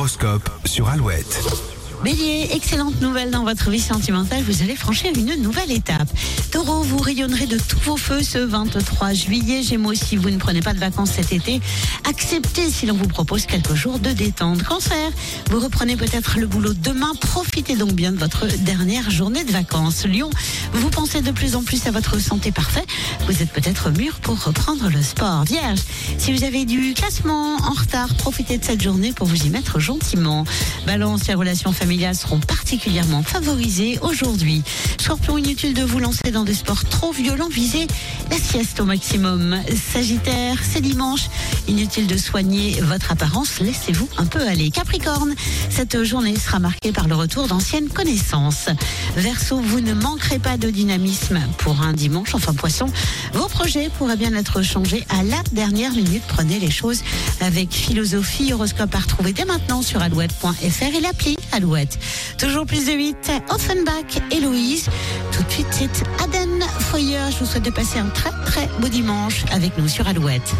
L'horoscope sur Alouette. Bélier, excellente nouvelle dans votre vie sentimentale, vous allez franchir une nouvelle étape. Taureau, vous rayonnerez de tous vos feux ce 23 juillet. Gémeaux, si vous ne prenez pas de vacances cet été, acceptez si l'on vous propose quelques jours de détente. Cancer, vous reprenez peut-être le boulot demain, profitez donc bien de votre dernière journée de vacances. Lion, vous pensez de plus en plus à votre santé parfaite, vous êtes peut-être mûr pour reprendre le sport. Vierge, si vous avez du classement en retard, profitez de cette journée pour vous y mettre gentiment. Balance, les relations familiales seront particulièrement favorisées aujourd'hui. Scorpion, inutile de vous lancer dans des sports trop violents, visez la sieste au maximum. Sagittaire, c'est dimanche, inutile de soigner votre apparence, laissez-vous un peu aller. Capricorne, cette journée sera marquée par le retour d'anciennes connaissances. Verseau, vous ne manquerez pas de dynamisme pour un dimanche, enfin poisson. Vos projets pourraient bien être changés à la dernière minute. Prenez les choses avec philosophie. Horoscope à retrouver dès maintenant sur alouette.fr et l'appli Alouette. Toujours plus de 8, Offenbach, Héloïse. Tout de suite, c'est Aden Foyer. Je vous souhaite de passer un très très beau dimanche avec nous sur Alouette.